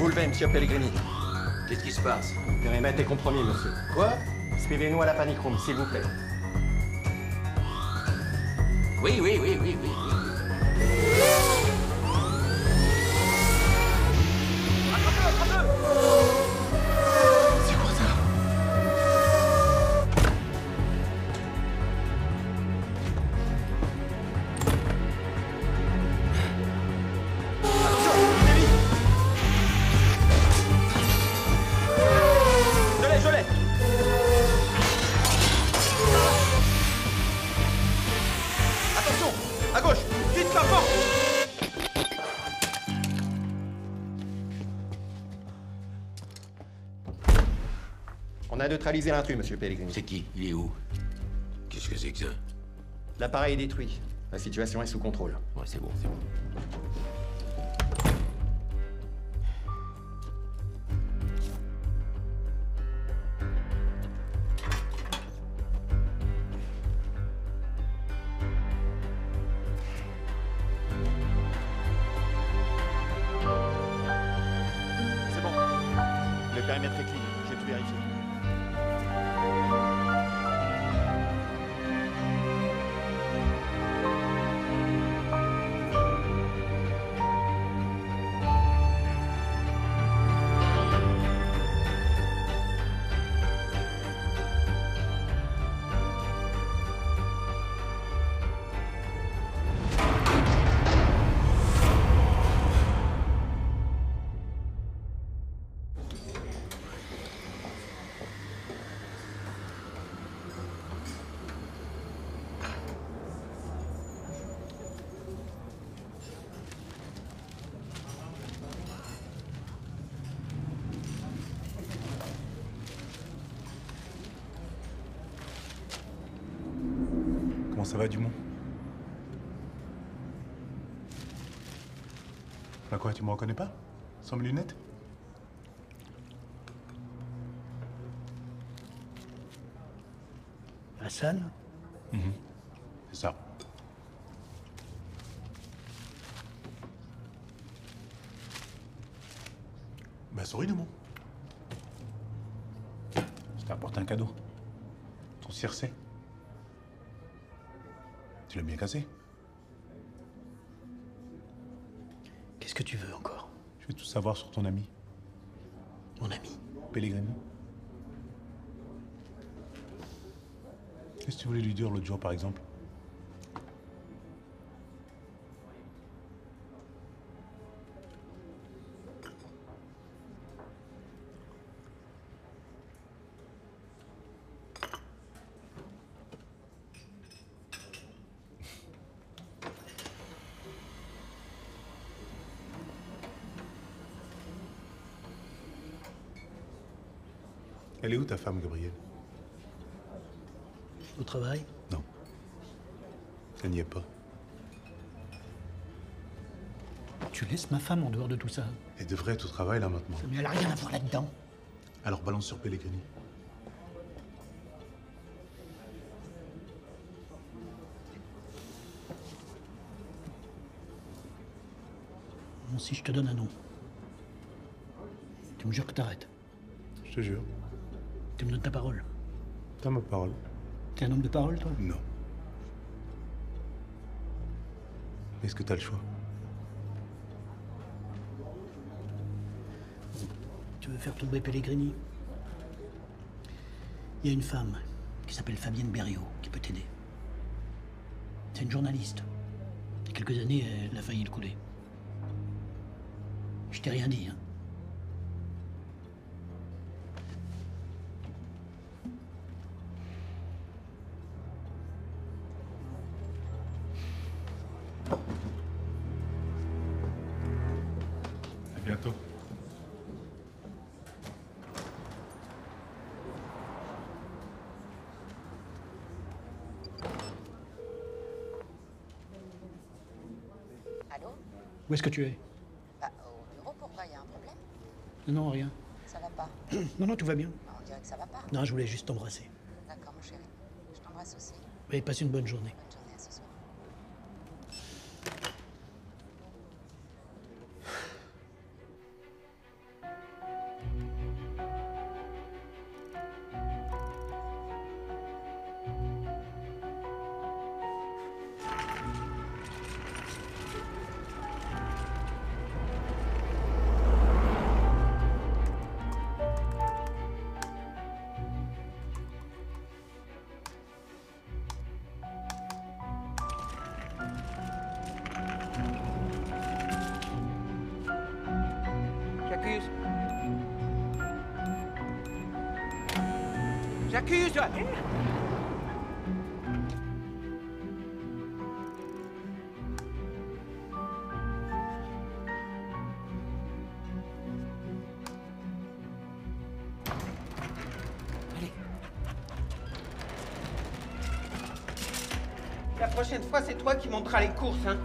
vous levez, monsieur Pellegrini. Qu'est-ce qui se passe Le périmètre est compromis, monsieur. Quoi Suivez-nous à la panic room, s'il vous plaît. Oui, oui, oui, oui, oui. L'intrus, monsieur Pellegrini. C'est qui? Il est où? Qu'est-ce que c'est que ça? L'appareil est détruit. La situation est sous contrôle. Ouais, c'est bon, c'est bon. C'est bon. Le périmètre est clean. Va, Dumont Bah quoi, tu me reconnais pas? Sans mes lunettes? Hassan? L'as bien cassé. Qu'est-ce que tu veux encore? Je veux tout savoir sur ton ami, Mon ami? Pellegrini. Qu'est-ce que tu voulais lui dire l'autre jour, par exemple? Ta femme, Gabriel Au travail Non. Ça n'y est pas. Tu laisses ma femme en dehors de tout ça Elle devrait être au travail là maintenant. Mais elle a rien à voir là-dedans. Alors balance sur Pellegrini. Bon, si je te donne un nom, tu me jures que t'arrêtes. Je te jure. Tu me donnes ta parole. T'as ma parole. T'es un homme de parole, toi? Non. Est-ce que t'as le choix? Tu veux faire tomber Pellegrini? Il y a une femme qui s'appelle Fabienne Berriot qui peut t'aider. C'est une journaliste. Il y a quelques années, elle a failli le couler. Je t'ai rien dit, hein. Où est-ce que tu es? Bah, au bureau, pourquoi Il y a un problème Non, non, rien. Ça va pas Non, non, tout va bien. Bah, On dirait que ça va pas. Non, je voulais juste t'embrasser. D'accord, mon chéri. Je t'embrasse aussi. Et passe une bonne journée. Prochaine fois, c'est toi qui monteras les courses, hein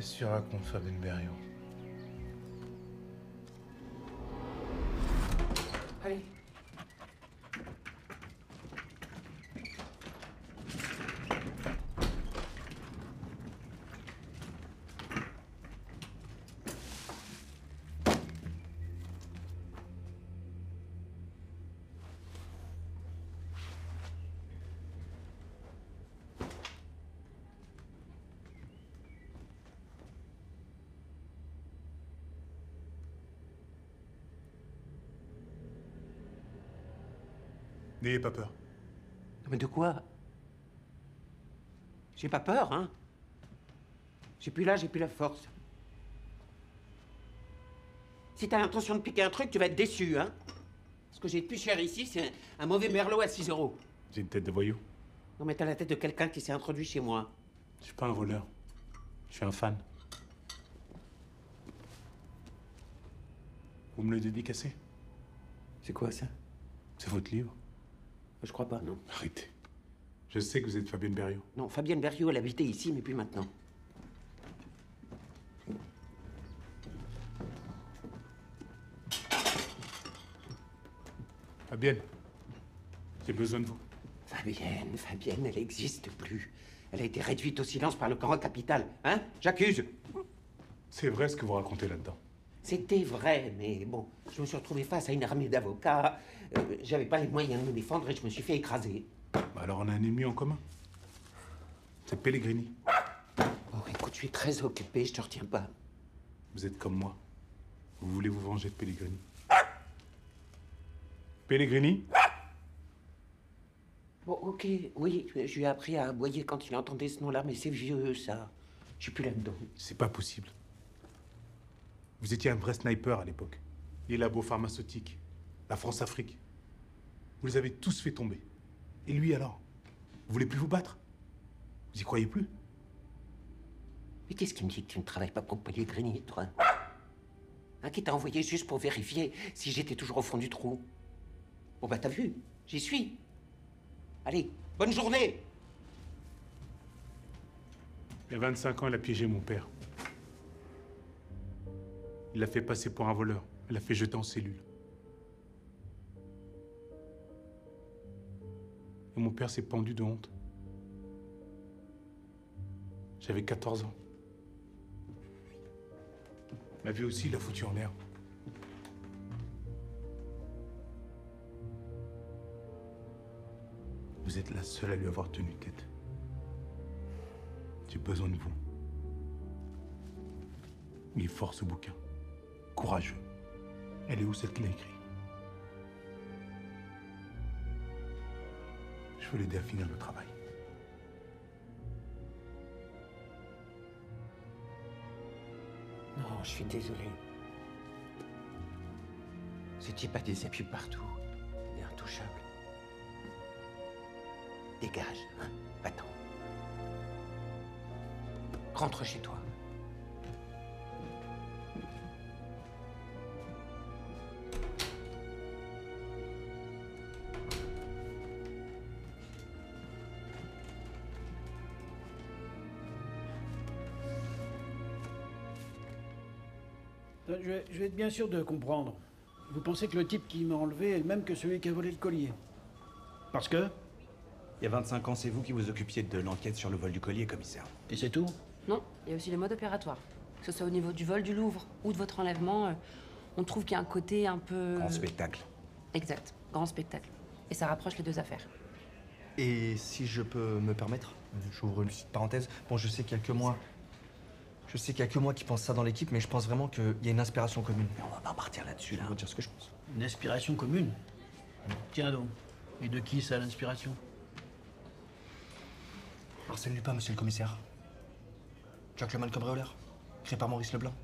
Qu'est-ce que tu racontes, Fabienne N'ayez pas peur. Mais de quoi? J'ai pas peur, hein? J'ai plus l'âge, j'ai plus la force. Si t'as l'intention de piquer un truc, tu vas être déçu, hein? Ce que j'ai de plus cher ici, c'est un, un mauvais merlot à 6 euros. J'ai une tête de voyou. Non mais t'as la tête de quelqu'un qui s'est introduit chez moi. Je suis pas un voleur. Je suis un fan. Vous me le dédicacez? C'est quoi ça? C'est votre livre Je crois pas, non. Arrêtez. Je sais que vous êtes Fabienne Berriot. Non, Fabienne Berriot, elle habitait ici, mais plus maintenant. Fabienne, j'ai besoin de vous. Fabienne, Fabienne, elle n'existe plus. Elle a été réduite au silence par le camp capital, hein? J'accuse C'est vrai ce que vous racontez là-dedans. C'était vrai, mais bon, je me suis retrouvé face à une armée d'avocats. euh, J'avais pas les moyens de me défendre et je me suis fait écraser. Bah alors on a un ennemi en commun. C'est Pellegrini. Bon, écoute, je suis très occupé, je te retiens pas. Vous êtes comme moi. Vous voulez vous venger de Pellegrini. Pellegrini Bon, ok, oui, je lui ai appris à aboyer quand il entendait ce nom-là, mais c'est vieux, ça. Je suis plus là-dedans. C'est pas possible. Vous étiez un vrai sniper à l'époque. Les labos pharmaceutiques, la France-Afrique. Vous les avez tous fait tomber. Et lui alors? Vous voulez plus vous battre? Vous y croyez plus? Mais qu'est-ce qui me dit que tu ne travailles pas pour Pellegrini, toi? Hein, qui t'a envoyé juste pour vérifier si j'étais toujours au fond du trou? Bon, bah, t'as vu, j'y suis. Allez, bonne journée Il y a 25 ans, elle a piégé mon père. Il l'a fait passer pour un voleur. Elle l'a fait jeter en cellule. Et mon père s'est pendu de honte. J'avais 14 ans. Ma vie aussi l'a foutu en l'air. Vous êtes la seule à lui avoir tenu tête. J'ai besoin de vous. Il fort ce bouquin. Courageux. Elle est où celle qui l'a écrit Je veux l'aider à finir le travail. Non, je suis désolé. Ce type a des appuis partout. Il est intouchable. Dégage, Va-t'en. Rentre chez toi. Je vais, je vais être bien sûr de comprendre. Vous pensez que le type qui m'a enlevé est le même que celui qui a volé le collier Parce que Il y a 25 ans, c'est vous qui vous occupiez de l'enquête sur le vol du collier, commissaire. Et c'est tout? Non, il y a aussi le mode opératoire. Que ce soit au niveau du vol du Louvre ou de votre enlèvement, euh, on trouve qu'il y a un côté un peu. Grand spectacle. Exact. Grand spectacle. Et ça rapproche les deux affaires. Et si je peux me permettre, j'ouvre une petite parenthèse. Bon, je sais qu'il y a que moi. Je sais qu'il y a que moi qui pense ça dans l'équipe, mais je pense vraiment qu'il y a une inspiration commune. Mais on va pas partir là-dessus, Je là. vais dire ce que je pense. Une inspiration commune. Tiens donc. Et de qui ça, l'inspiration? Arsène Lupin, monsieur le commissaire. Jack le mal cambrioleur, créé par Maurice Leblanc.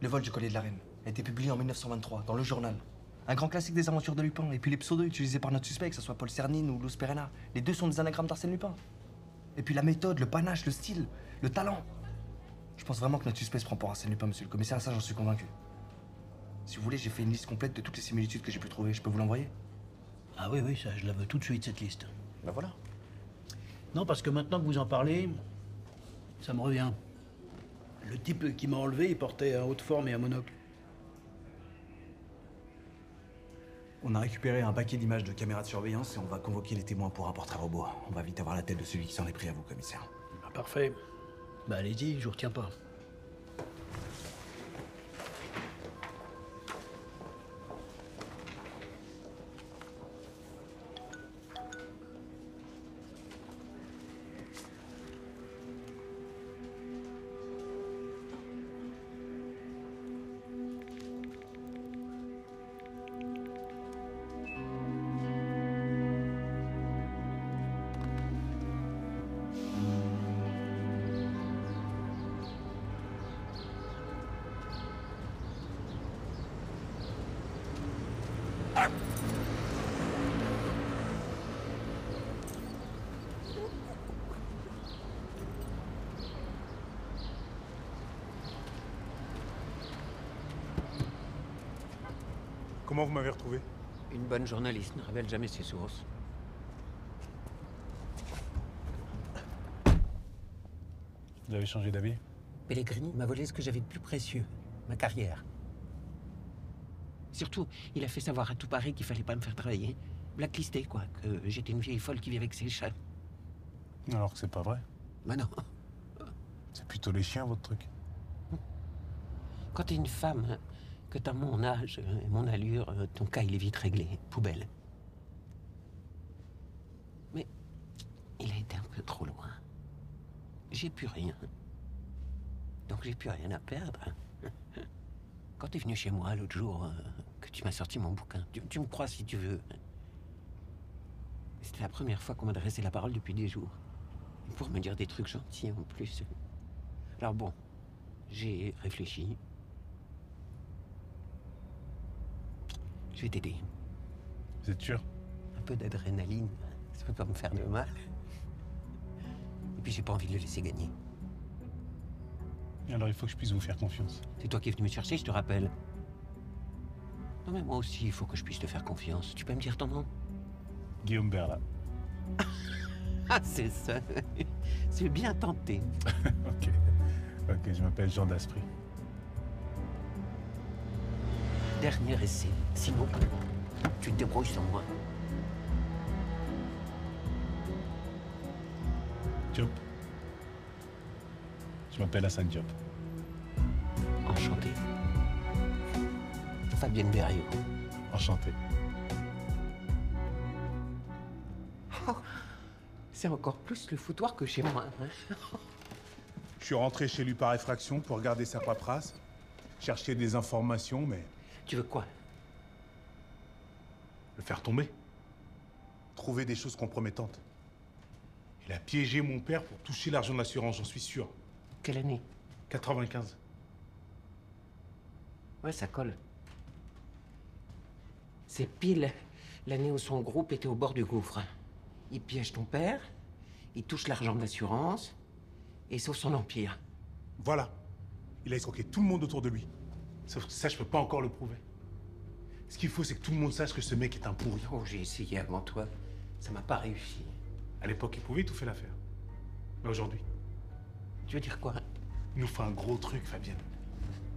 Le vol du collier de la reine a été publié en 1923 dans le journal. Un grand classique des aventures de Lupin. Et puis les pseudos utilisés par notre suspect, que ce soit Paul Cernine ou Luz Perena, les deux sont des anagrammes d'Arsène Lupin. Et puis la méthode, le panache, le style, le talent. Je pense vraiment que notre suspect se prend pour Arsène Lupin, monsieur le commissaire, ça j'en suis convaincu. Si vous voulez, j'ai fait une liste complète de toutes les similitudes que j'ai pu trouver. Je peux vous l'envoyer? Ah oui, oui, ça, je la veux tout de suite, cette liste. Ben voilà. Non, parce que maintenant que vous en parlez, ça me revient. Le type qui m'a enlevé, il portait un haut de forme et un monocle. On a récupéré un paquet d'images de caméras de surveillance et on va convoquer les témoins pour un portrait robot. On va vite avoir la tête de celui qui s'en est pris à vous, commissaire. Ah, parfait. Bah allez-y, je vous retiens pas. Une bonne journaliste ne révèle jamais ses sources. Vous avez changé d'avis? Pellegrini m'a volé ce que j'avais de plus précieux, ma carrière. Surtout, il a fait savoir à tout Paris qu'il fallait pas me faire travailler. Blacklisté, quoi, que j'étais une vieille folle qui vit avec ses chats. Alors que c'est pas vrai. Mais non, C'est plutôt les chiens, votre truc. quand t'es une femme, que mon âge et mon allure, euh, ton cas il est vite réglé, poubelle. Mais il a été un peu trop loin. J'ai plus rien. Donc j'ai plus rien à perdre. Quand t'es venu chez moi l'autre jour, euh, que tu m'as sorti mon bouquin, tu, me crois si tu veux. C'était la première fois qu'on m'adressait la parole depuis des jours. Pour me dire des trucs gentils en plus. Alors bon, j'ai réfléchi. Je vais t'aider. Vous êtes sûr? Un peu d'adrénaline, ça peut pas me faire de mal. Et puis j'ai pas envie de le laisser gagner. Alors il faut que je puisse vous faire confiance. C'est toi qui es venu me chercher, je te rappelle. Non mais moi aussi, il faut que je puisse te faire confiance. Tu peux me dire ton nom? Guillaume Berla. Ah, c'est ça. C'est bien tenté. ok. Ok, je m'appelle Jean Daspry. Dernier essai. Sinon, tu te débrouilles sans moi. Diop. Je m'appelle Hassan Diop. Enchanté. Fabienne Berriot. Enchanté. C'est encore plus le foutoir que chez moi. hein. Je suis rentré chez lui par effraction pour regarder sa paperasse, chercher des informations, mais Tu veux quoi? Faire tomber. Trouver des choses compromettantes. Il a piégé mon père pour toucher l'argent de l'assurance, j'en suis sûr. Quelle année? 95. Ouais, ça colle. C'est pile l'année où son groupe était au bord du gouffre. Il piège ton père, il touche l'argent de l'assurance et sauve son empire. Voilà. Il a escroqué tout le monde autour de lui. Sauf que ça, je peux pas encore le prouver. Ce qu'il faut, c'est que tout le monde sache que ce mec est un pourri. Oh, j'ai essayé avant toi. Ça m'a pas réussi. À l'époque, il pouvait tout faire l'affaire. Mais aujourd'hui, Tu veux dire quoi? il nous faut un gros truc, Fabienne.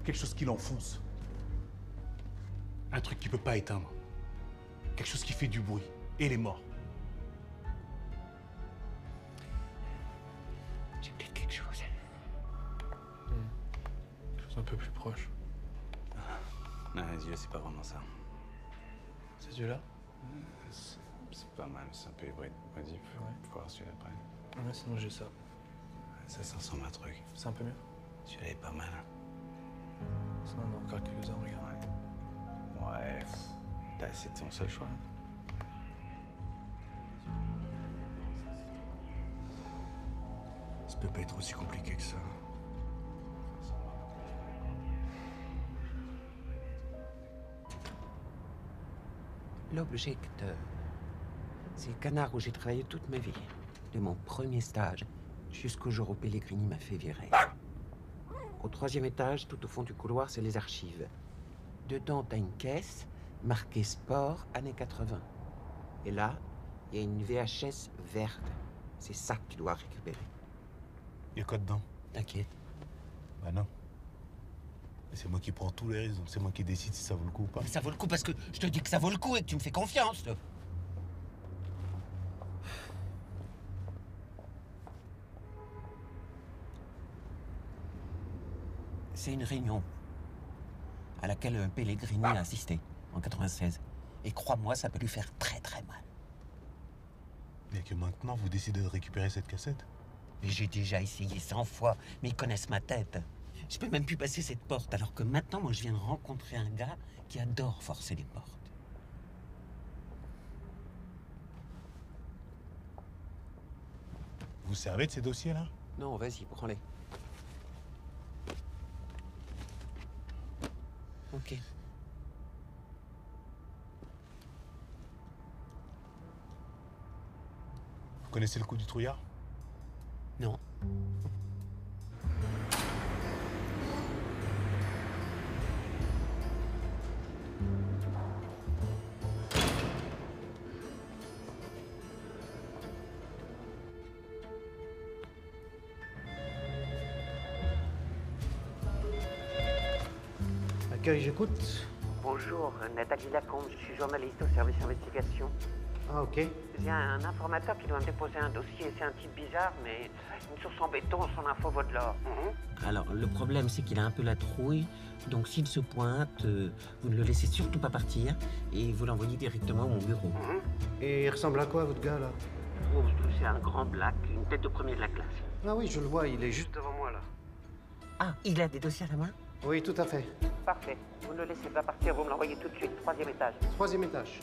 Quelque chose qui l'enfonce. Un truc qui peut pas éteindre. Quelque chose qui fait du bruit. Et les morts. J'ai Ouais, j'ai ça. Ça, ça ressemble à un truc. C'est un peu mieux Celui-là est pas mal. Sinon, on a encore quelques-uns, regarde. Ouais, pff, t'as- c'est ton seul choix. Ça peut pas être aussi compliqué que ça. L'objecteur. C'est le canard où j'ai travaillé toute ma vie. De mon premier stage jusqu'au jour où Pellegrini m'a fait virer. Au troisième étage, tout au fond du couloir, c'est les archives. Dedans, t'as une caisse marquée sport années 80. Et là, il y a une VHS verte. C'est ça que tu dois récupérer. Y'a quoi dedans? T'inquiète. Bah non. C'est moi qui prends tous les risques, donc c'est moi qui décide si ça vaut le coup ou pas. Mais ça vaut le coup parce que je te dis que ça vaut le coup et que tu me fais confiance. C'est une réunion à laquelle euh, Pellegrini a assisté en 96. Et crois-moi, ça peut lui faire très très mal. Mais que maintenant, vous décidez de récupérer cette cassette? Mais J'ai déjà essayé 100 fois, mais ils connaissent ma tête. Je peux même plus passer cette porte, alors que maintenant, moi, je viens de rencontrer un gars qui adore forcer les portes. Vous servez de ces dossiers-là? Non, vas-y, prends-les. Ok. Vous connaissez le coup du trouillard? Non. Accueil, j'écoute. Bonjour, Nathalie Lacombe, je suis journaliste au service investigation. Ah, ok. Il y a un informateur qui doit me déposer un dossier. C'est un type bizarre, mais une source en béton, son info vaut de l'or. Alors, le problème, c'est qu'il a un peu la trouille. Donc, s'il se pointe, euh, vous ne le laissez surtout pas partir et vous l'envoyez directement à mon bureau. Et il ressemble à quoi, votre gars, là? Oh, c'est un grand black, une tête de premier de la classe. Ah oui, je le vois, il est juste devant moi, là. Ah, il a des dossiers à la main? Oui, tout à fait. Parfait. Vous ne le laissez pas partir, vous me l'envoyez tout de suite, troisième étage. Troisième étage.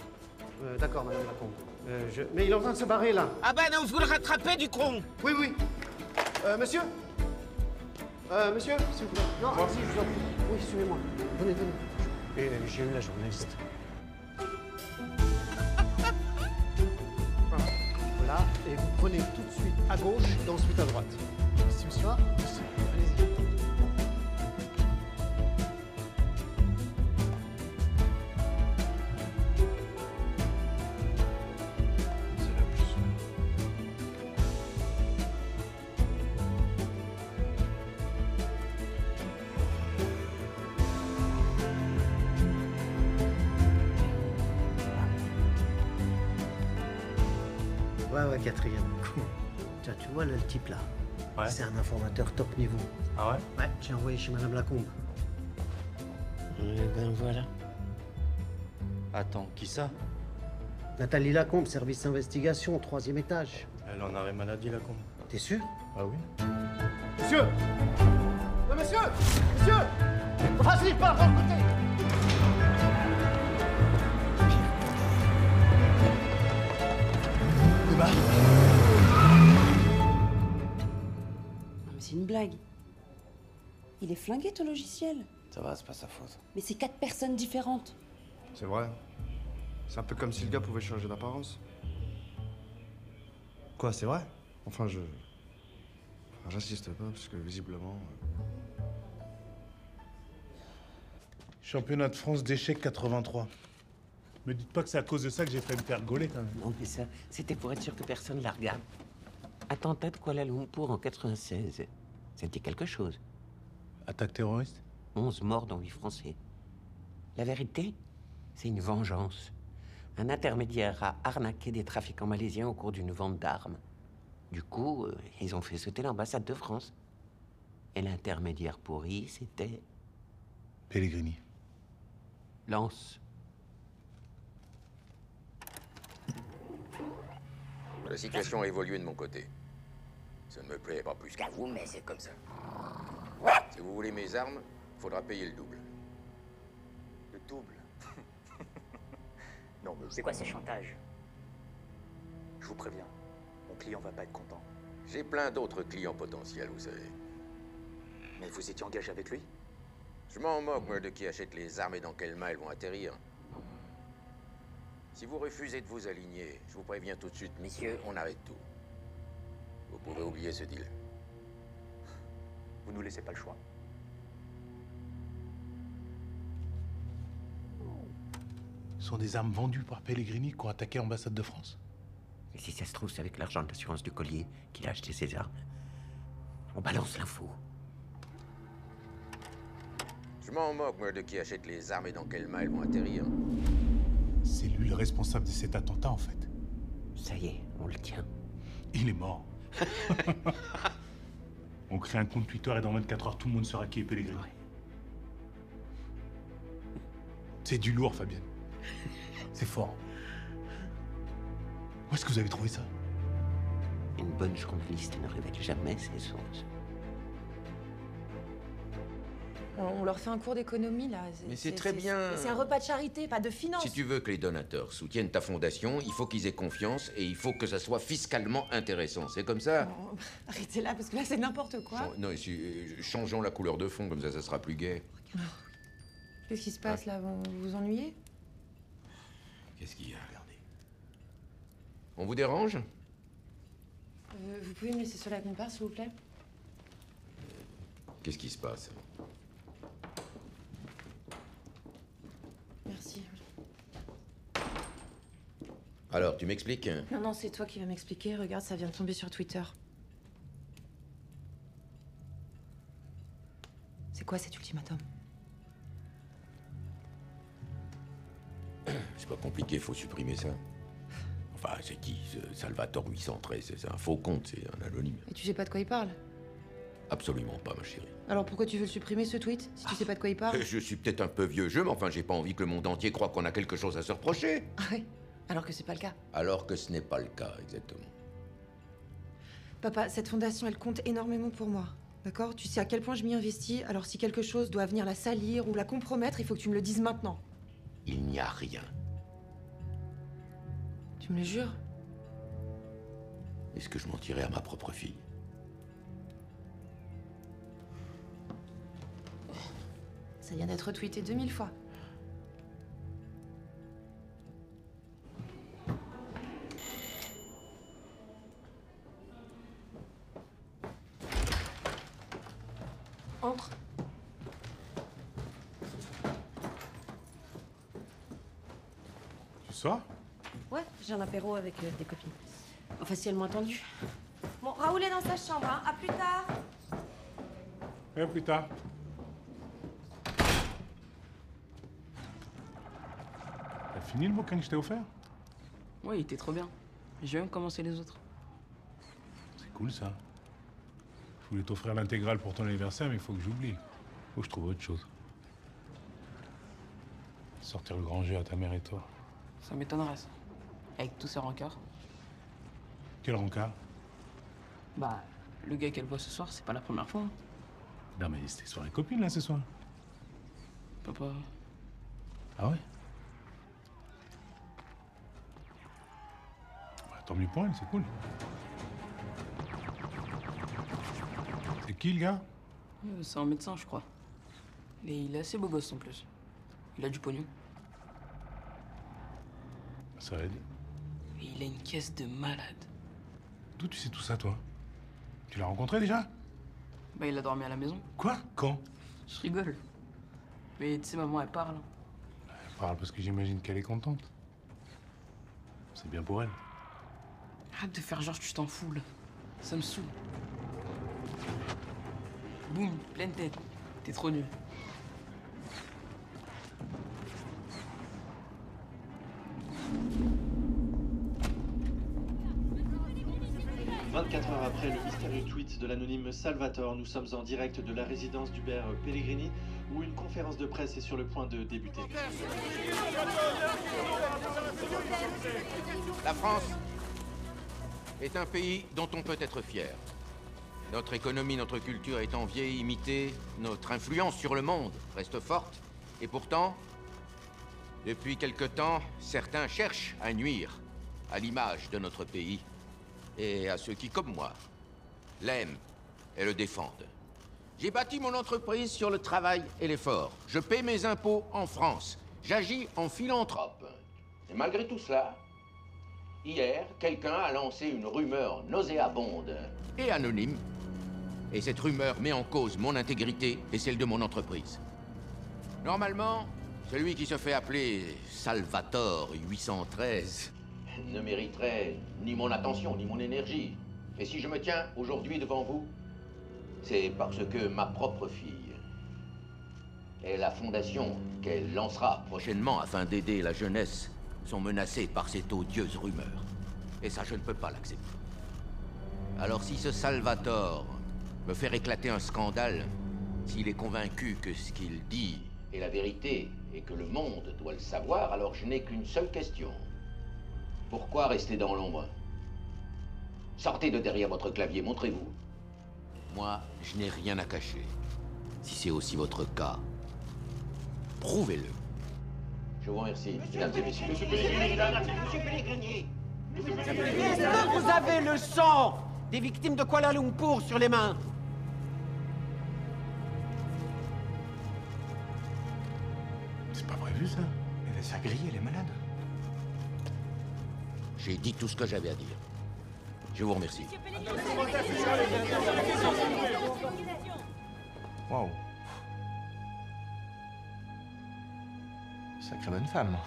Euh, D'accord, madame Lacombe. Euh, je... Mais il est en train de se barrer, là. Ah bah non, vous le rattrapez du con Oui, oui. Euh, monsieur Euh, monsieur, s'il vous plaît. Non, allez-y, je vous en prie. Oui, suivez-moi. Venez, venez. Et euh, j'ai eu la journaliste. Voilà. Et vous prenez tout de suite à gauche et ensuite à droite. Merci, monsieur. Allez-y. Ouais, ouais, quatrième. Tiens, tu vois le type là Ouais. C'est un informateur top niveau. Ah ouais? Ouais, j'ai envoyé chez madame Lacombe. Eh ben voilà. Attends, qui ça? Nathalie Lacombe, service investigation, troisième étage. Elle en arrêt maladie, la con. T'es sûr? Ah oui Monsieur Non, monsieur Monsieur Vas-y, pars de l'autre côté Non, mais c'est une blague. Il est flingué ton logiciel. Ça va, c'est pas sa faute. Mais c'est quatre personnes différentes. C'est vrai. C'est un peu comme si le gars pouvait changer d'apparence. Quoi, c'est vrai? Enfin, je. Enfin, J'insiste pas, parce que visiblement. euh, Championnat de France d'échecs 83. Me dites pas que c'est à cause de ça que j'ai fait me faire gauler quand même. Non, mais ça, c'était pour être sûr que personne la regarde. Attentat de Kuala Lumpur en 96. C'était quelque chose. Attaque terroriste? 11 morts dont 8 Français. La vérité, c'est une vengeance. Un intermédiaire a arnaqué des trafiquants malaisiens au cours d'une vente d'armes. Du coup, euh, ils ont fait sauter l'ambassade de France. Et l'intermédiaire pourri, c'était Pellegrini. Lance. Situation a évolué de mon côté. Ça ne me plaît pas plus qu'à vous, mais c'est comme ça. Si vous voulez mes armes, faudra payer le double. Le double? Non, mais c'est quoi ce chantage Je vous préviens, mon client va pas être content. J'ai plein d'autres clients potentiels, vous savez. Mais vous étiez engagé avec lui? Je m'en moque, moi, de qui achète les armes et dans quelles mains elles vont atterrir. Si vous refusez de vous aligner, je vous préviens tout de suite, messieurs, on arrête tout. Vous pouvez oublier ce deal. Vous nous laissez pas le choix. Ce sont des armes vendues par Pellegrini qui ont attaqué l'ambassade de France. Et si ça se trouve, c'est avec l'argent de l'assurance du collier qu'il a acheté ses armes. On balance l'info. Je m'en moque, moi, de qui achète les armes et dans quelles mains elles vont atterrir. C'est lui le responsable de cet attentat, en fait. Ça y est, on le tient. Il est mort. on crée un compte Twitter et dans 24 heures, tout le monde saura qui est Pellegrini. C'est du lourd, Fabienne. C'est fort. Où est-ce que vous avez trouvé ça? Une bonne journaliste ne révèle jamais ses sources. On leur fait un cours d'économie là. Mais c'est très bien. C'est un repas de charité, pas de finance. Si tu veux que les donateurs soutiennent ta fondation, il faut qu'ils aient confiance et il faut que ça soit fiscalement intéressant. C'est comme ça Oh, arrêtez là parce que là c'est n'importe quoi. Non, et si- euh, changeons la couleur de fond, comme ça, ça sera plus gai. Qu'est-ce qui se passe là? Vous vous ennuyez? Qu'est-ce qu'il y a? Regardez. On vous dérange? Euh, Vous pouvez me laisser sur la compare s'il vous plaît? Qu'est-ce qui se passe Merci. Alors, tu m'expliques? Non, non, c'est toi qui vas m'expliquer. Regarde, ça vient de tomber sur Twitter. C'est quoi cet ultimatum? C'est pas compliqué, faut supprimer ça. Enfin, c'est qui? Ce Salvatore 813 C'est un faux compte, c'est un anonyme. Et tu sais pas de quoi il parle? Absolument pas, ma chérie. Alors pourquoi tu veux le supprimer ce tweet si tu sais pas de quoi il parle? Je suis peut-être un peu vieux jeu, mais enfin, j'ai pas envie que le monde entier croie qu'on a quelque chose à se reprocher. Ah Alors que c'est pas le cas. Alors que ce n'est pas le cas, exactement. Papa, cette fondation, elle compte énormément pour moi. D'accord? Tu sais à quel point je m'y investis, alors si quelque chose doit venir la salir ou la compromettre, il faut que tu me le dises maintenant. Il n'y a rien. Tu me le jures? Est-ce que je mentirais à ma propre fille? Ça vient d'être tweeté 2000 fois. J'ai un apéro avec euh, des copines. Enfin, si elles m'ont attendu. Bon, Raoul est dans sa chambre, hein. À plus tard. Et plus tard. T'as fini le bouquin que je t'ai offert? Ouais, il était trop bien. J'ai même commencé les autres. C'est cool ça. Je voulais t'offrir l'intégrale pour ton anniversaire, mais il faut que j'oublie. Faut que je trouve autre chose. Sortir le grand jeu à ta mère et toi. Ça m'étonnerait, ça. Avec tous ces rencarts. Quel rencard Bah, le gars qu'elle voit ce soir, c'est pas la première fois. hein. Non mais c'était soirée copine là ce soir. Papa. Ah ouais? Bah, Tant mieux pour elle, c'est cool. C'est qui le gars? Euh, C'est un médecin, je crois. Et il est assez beau gosse en plus. Il a du pognon. Ça aide. Et il a une caisse de malade. D'où tu sais tout ça toi? Tu l'as rencontré déjà? Bah, il a dormi à la maison. Quoi? Quand? Je rigole. Mais tu sais, maman, elle parle. Elle parle parce que j'imagine qu'elle est contente. C'est bien pour elle. Arrête de faire genre que tu t'en fous, là. Ça me saoule. Boum, pleine tête. T'es trop nul. « après le mystérieux tweet de l'anonyme Salvatore, nous sommes en direct de la résidence d'Hubert Pellegrini, où une conférence de presse est sur le point de débuter. La France est un pays dont on peut être fier. Notre économie, notre culture étant vieille, imitée, notre influence sur le monde reste forte. Et pourtant, depuis quelque temps, certains cherchent à nuire à l'image de notre pays et à ceux qui, comme moi, l'aiment et le défendent. J'ai bâti mon entreprise sur le travail et l'effort. Je paie mes impôts en France. J'agis en philanthrope. Et malgré tout cela, hier, quelqu'un a lancé une rumeur nauséabonde et anonyme. Et cette rumeur met en cause mon intégrité et celle de mon entreprise. Normalement, celui qui se fait appeler Salvatore 813 ne mériterait ni mon attention, ni mon énergie. Et si je me tiens aujourd'hui devant vous, c'est parce que ma propre fille et la fondation qu'elle lancera prochainement afin d'aider la jeunesse sont menacées par cette odieuse rumeur. Et ça, je ne peux pas l'accepter. Alors si ce Salvatore me fait éclater un scandale, s'il est convaincu que ce qu'il dit est la vérité et que le monde doit le savoir, alors je n'ai qu'une seule question. Pourquoi rester dans l'ombre? Sortez de derrière votre clavier, montrez-vous. Moi, je n'ai rien à cacher. Si c'est aussi votre cas, prouvez-le. Je vous remercie, mesdames et messieurs. Monsieur Pellegrini Est-ce que vous avez le sang des victimes de Kuala Lumpur sur les mains? C'est pas prévu ça Elle va se faire griller, elle est malade. J'ai dit tout ce que j'avais à dire. Je vous remercie. Waouh. Sacrée bonne femme.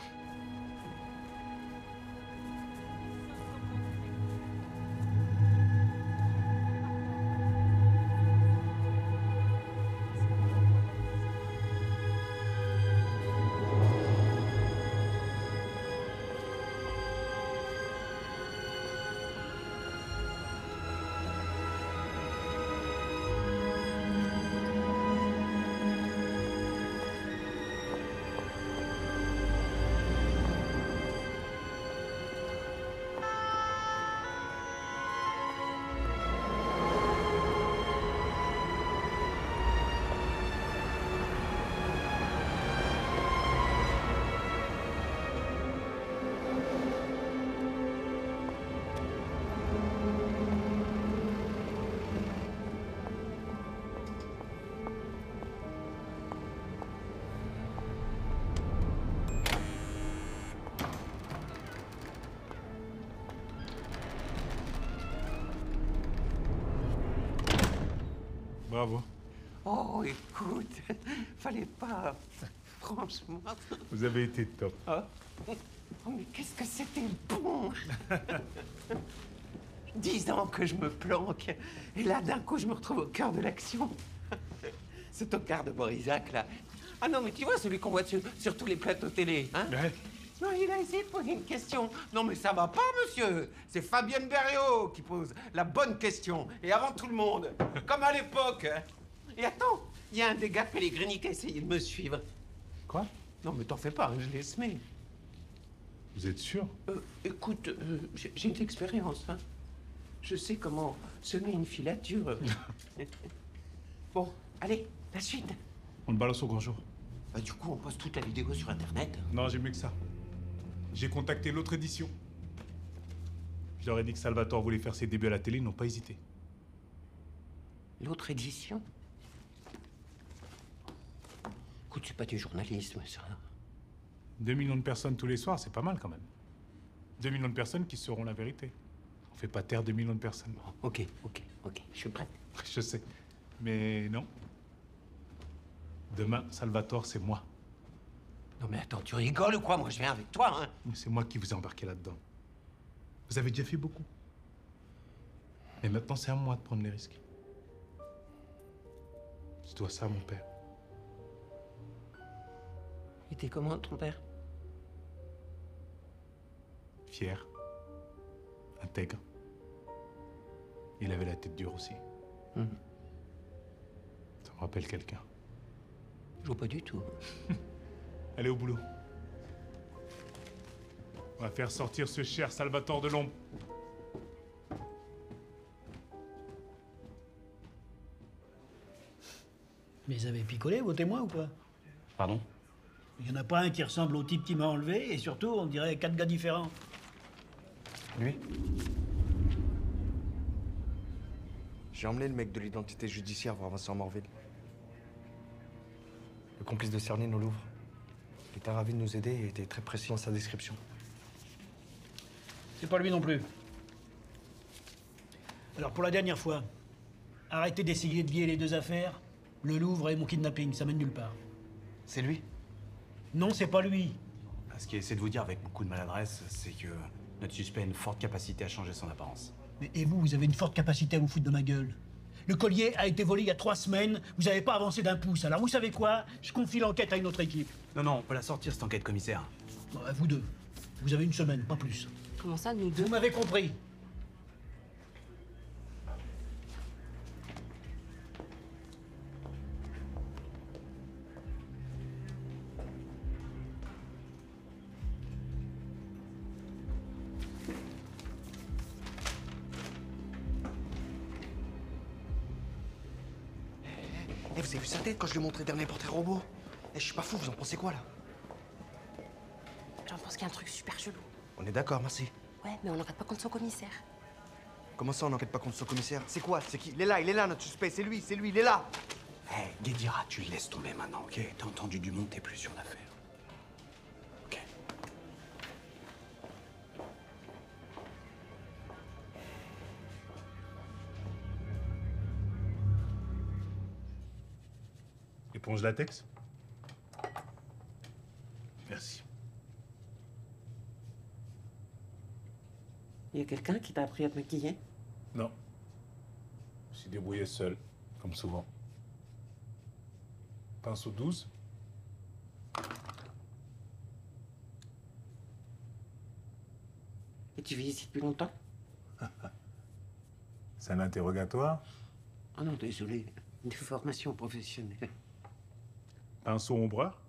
Bravo. Oh, écoute, fallait pas. Franchement. Vous avez été top. Ah. Oh, mais qu'est-ce que c'était bon Dix ans que je me planque, et là, d'un coup, je me retrouve au cœur de l'action. Ce tocard de Borisac, là. Ah non, mais tu vois, celui qu'on voit sur, sur tous les plateaux télé, hein? Non, il a essayé de poser une question. Non, mais ça va pas, monsieur. C'est Fabienne Berriot qui pose la bonne question. Et avant tout le monde. Comme à l'époque. hein. Et attends, il y a un des gars Pellegrini qui a essayé de me suivre. Quoi? Non, mais t'en fais pas, hein, je l'ai semé. Vous êtes sûr? Euh, écoute, euh, j'ai j'ai de l'expérience, hein. Je sais comment semer une filature. bon, allez, la suite. On le balance au grand jour. Bah, du coup, on poste toute la vidéo sur Internet. Non, j'ai mieux que ça. J'ai contacté l'autre édition. Je leur ai dit que Salvatore voulait faire ses débuts à la télé, ils n'ont pas hésité. L'autre édition? Écoute, c'est pas du journalisme, ça. 2 millions de personnes tous les soirs, c'est pas mal quand même. 2 millions de personnes qui sauront la vérité. On fait pas taire 2 millions de personnes. Ok, ok, ok, je suis prête. Je sais. Mais non. Demain, Salvatore, c'est moi. Non mais attends, tu rigoles ou quoi? Moi, je viens avec toi, hein. C'est moi qui vous ai embarqué là-dedans. Vous avez déjà fait beaucoup. Mais maintenant, c'est à moi de prendre les risques. Je dois ça à mon père. Il était comment, ton père? Fier. Intègre. Il avait la tête dure aussi. Mhm. Ça me rappelle quelqu'un. Je vois pas du tout. Allez au boulot. On va faire sortir ce cher Salvatore de l'ombre. Mais ils avaient picolé, vos témoins ou pas Pardon? Il n'y en a pas un qui ressemble au type qui m'a enlevé, et surtout, on dirait quatre gars différents. Lui? J'ai emmené le mec de l'identité judiciaire voir Vincent Morville. Le complice de Cerny nous Louvre. Il était ravi de nous aider et était très précis dans sa description. C'est pas lui non plus. Alors, pour la dernière fois, arrêtez d'essayer de lier les deux affaires. Le Louvre et mon kidnapping, ça mène nulle part. C'est lui? Non, c'est pas lui. Ce qu'il essaie de vous dire avec beaucoup de maladresse, c'est que notre suspect a une forte capacité à changer son apparence. Mais et vous, vous avez une forte capacité à vous foutre de ma gueule. Le collier a été volé il y a trois semaines, vous n'avez pas avancé d'un pouce. Alors vous savez quoi? Je confie l'enquête à une autre équipe. Non, non, on peut la sortir cette enquête, commissaire. Bon, à vous deux. Vous avez une semaine, pas plus. Comment ça, nous deux? Vous m'avez compris. Pensez quoi là J'en pense qu'il y a un truc super chelou. On est d'accord, merci. Ouais, mais on n'enquête pas contre son commissaire. Comment ça, on n'enquête pas contre son commissaire C'est quoi C'est qui Il est là, il est là, notre suspect, c'est lui, c'est lui, il est là Eh, Guédira, tu le laisses tomber maintenant, ok T'as entendu du monde, t'es plus sur l'affaire. Ok. Éponge latex Merci. Il y a quelqu'un qui t'a appris à te maquiller? Non. Je suis débrouillé seul, comme souvent. Pinceau 12 Et tu vis ici depuis longtemps? C'est un interrogatoire Ah non, désolé. Une formation professionnelle. Pinceau ombreur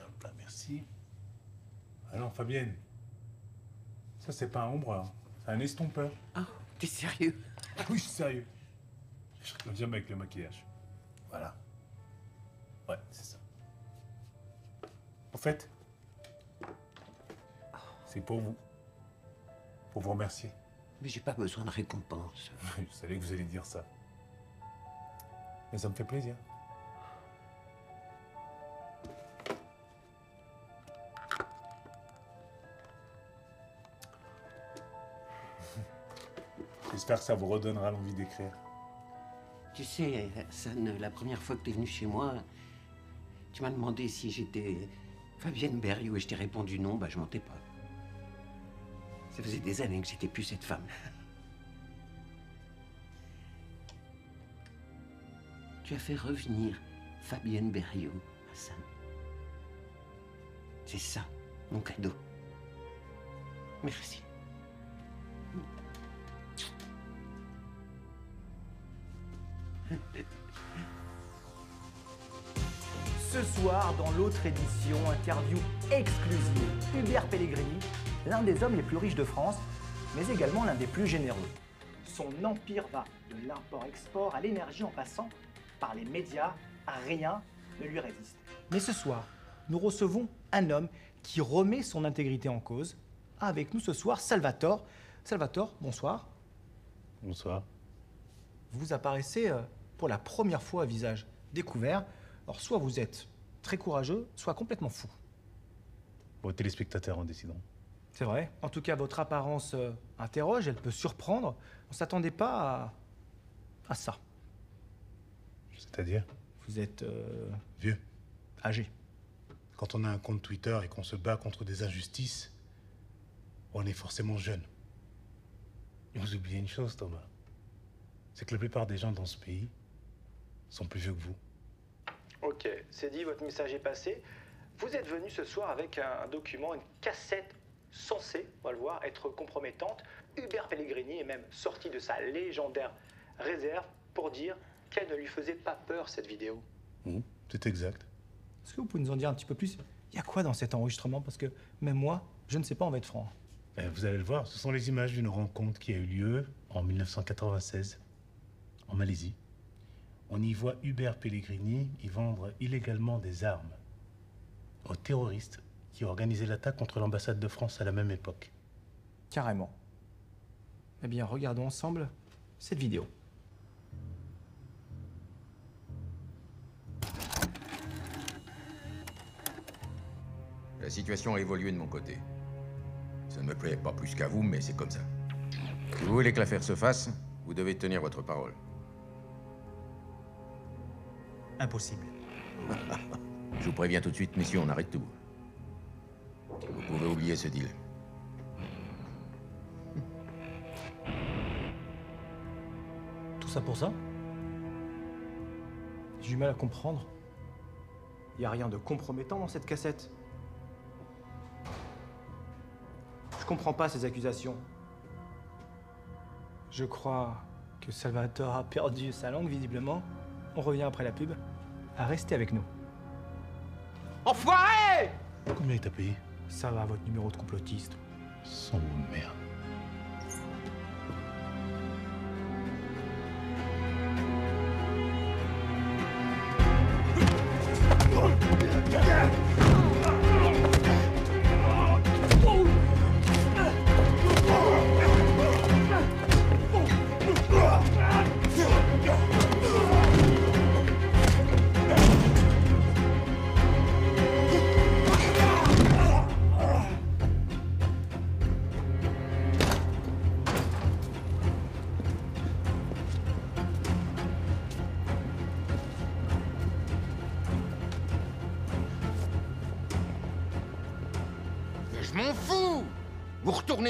Hop là, merci. Ah non, Fabienne. Ça, c'est pas un ombreur. C'est un estompeur. Ah, t'es sérieux? Oui, je suis sérieux. Je jamais avec le maquillage. Voilà. Ouais, c'est ça. En fait, c'est pour vous. Pour vous remercier. Mais j'ai pas besoin de récompense. Je savais que vous alliez dire ça. Mais ça me fait plaisir. J'espère que ça vous redonnera l'envie d'écrire. Tu sais, San, la première fois que t'es venu chez moi, tu m'as demandé si j'étais Fabienne Berriot et je t'ai répondu non, bah je mentais pas. Ça faisait des années que j'étais plus cette femme. Tu as fait revenir Fabienne Berriot, Hassan. C'est ça, mon cadeau. Merci. Ce soir, dans l'autre édition, interview exclusive, Hubert Pellegrini, l'un des hommes les plus riches de France, mais également l'un des plus généreux. Son empire va de l'import-export à l'énergie en passant par les médias, rien ne lui résiste. Mais ce soir, nous recevons un homme qui remet son intégrité en cause. Avec nous ce soir, Salvatore. Salvatore, bonsoir. Bonsoir. Vous apparaissez euh, pour la première fois à visage découvert. Alors soit vous êtes très courageux, soit complètement fou. Bon, téléspectateurs en décidant. C'est vrai. En tout cas, votre apparence euh, interroge, elle peut surprendre. On s'attendait pas à, à ça. C'est-à-dire? Vous êtes euh, Vieux. âgé. Quand on a un compte Twitter et qu'on se bat contre des injustices, on est forcément jeune. Et vous oubliez une chose, Thomas. C'est que la plupart des gens dans ce pays sont plus vieux que vous. Ok, c'est dit, votre message est passé. Vous êtes venu ce soir avec un document, une cassette censée, on va le voir, être compromettante. Hubert Pellegrini est même sorti de sa légendaire réserve pour dire qu'elle ne lui faisait pas peur, cette vidéo. Mmh, c'est exact. Est-ce que vous pouvez nous en dire un petit peu plus? Il y a quoi dans cet enregistrement? Parce que même moi, je ne sais pas, on va être franc. Eh, vous allez le voir, ce sont les images d'une rencontre qui a eu lieu en 1996 en Malaisie. On y voit Hubert Pellegrini y vendre illégalement des armes aux terroristes qui organisaient l'attaque contre l'ambassade de France à la même époque. Carrément. Eh bien, regardons ensemble cette vidéo. La situation a évolué de mon côté. Ça ne me plaît pas plus qu'à vous, mais c'est comme ça. Si vous voulez que l'affaire se fasse, vous devez tenir votre parole. Impossible. Je vous préviens tout de suite, messieurs, on arrête tout. Vous pouvez oublier ce deal. Tout ça pour ça? J'ai du mal à comprendre. Y a rien de compromettant dans cette cassette. Je comprends pas ces accusations. Je crois que Salvatore a perdu sa langue, visiblement. On revient après la pub. À rester avec nous. Enfoiré Combien il t'a payé Ça va, votre numéro de complotiste. De merde.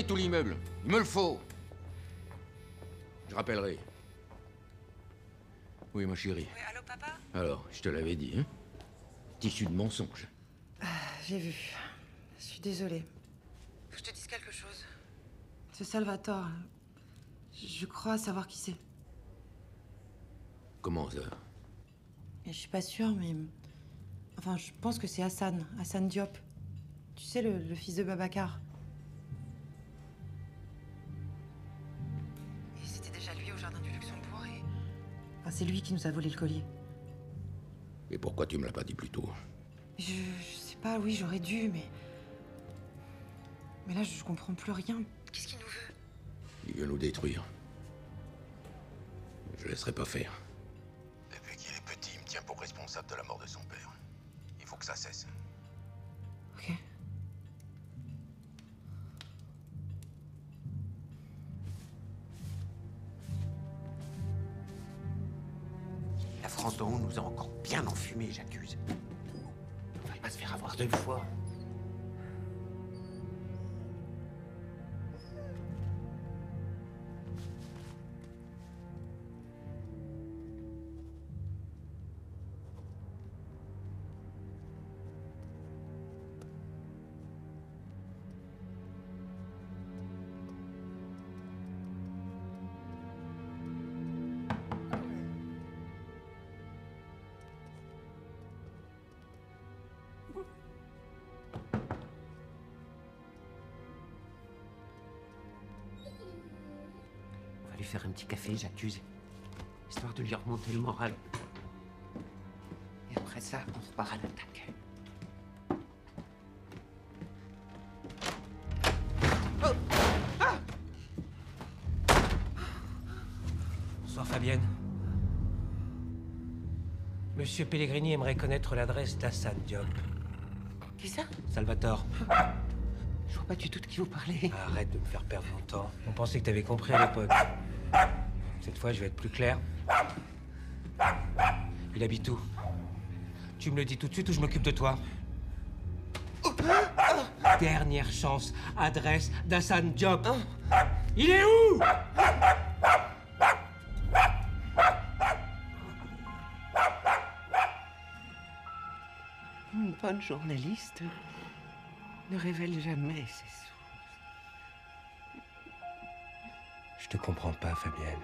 Tout l'immeuble. Il me le faut. Je rappellerai. Oui, ma chérie. Oui, allô, papa? Alors, je te l'avais dit, hein? Tissu de mensonge. J'ai vu. Je suis désolée. Faut que je te dise quelque chose. Ce Salvatore, je crois savoir qui c'est. Comment ça? Je suis pas sûre, mais. Enfin, je pense que c'est Hassan, Hassan Diop. Tu sais, le, le fils de Babacar. C'est lui qui nous a volé le collier. Et pourquoi tu me l'as pas dit plus tôt Je, je sais pas, oui, j'aurais dû, mais. Mais là, je comprends plus rien. Qu'est-ce qu'il nous veut Il veut nous détruire. Je laisserai pas faire. Depuis qu'il est petit, il me tient pour responsable de la mort de son père. Il faut que ça cesse. Nous a encore bien enfumés, j'accuse. On va pas se faire avoir deux fois. Moral. Et après ça, on repart à l'attaque. Bonsoir Fabienne. Monsieur Pellegrini aimerait connaître l'adresse d'Hassan Diop. Qui ça? Salvatore. Je vois pas du tout de qui vous parlez. Arrête de me faire perdre mon temps. On pensait que t'avais compris à l'époque. Cette fois, je vais être plus clair. Il habite où? Tu me le dis tout de suite ou je m'occupe de toi? Dernière chance. Adresse d'Hassan Diop. Il est où? Une bonne journaliste ne révèle jamais ses sources. Je te comprends pas, Fabienne.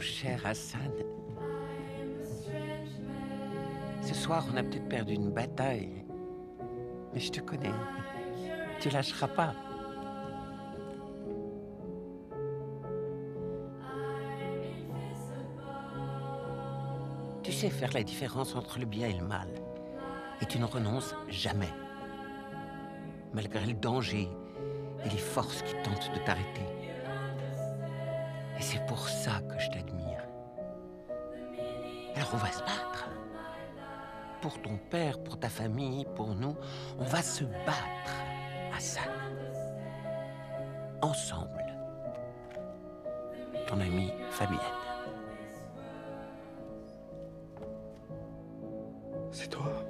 Cher Hassan, ce soir on a peut-être perdu une bataille, mais je te connais. Tu lâcheras pas. Tu sais faire la différence entre le bien et le mal. Et tu ne renonces jamais. Malgré le danger et les forces qui tentent de t'arrêter. Et c'est pour ça que je t'admire. Alors on va se battre. Pour ton père, pour ta famille, pour nous, on va se battre, Hassan. Ensemble. Ton ami Fabienne. C'est toi?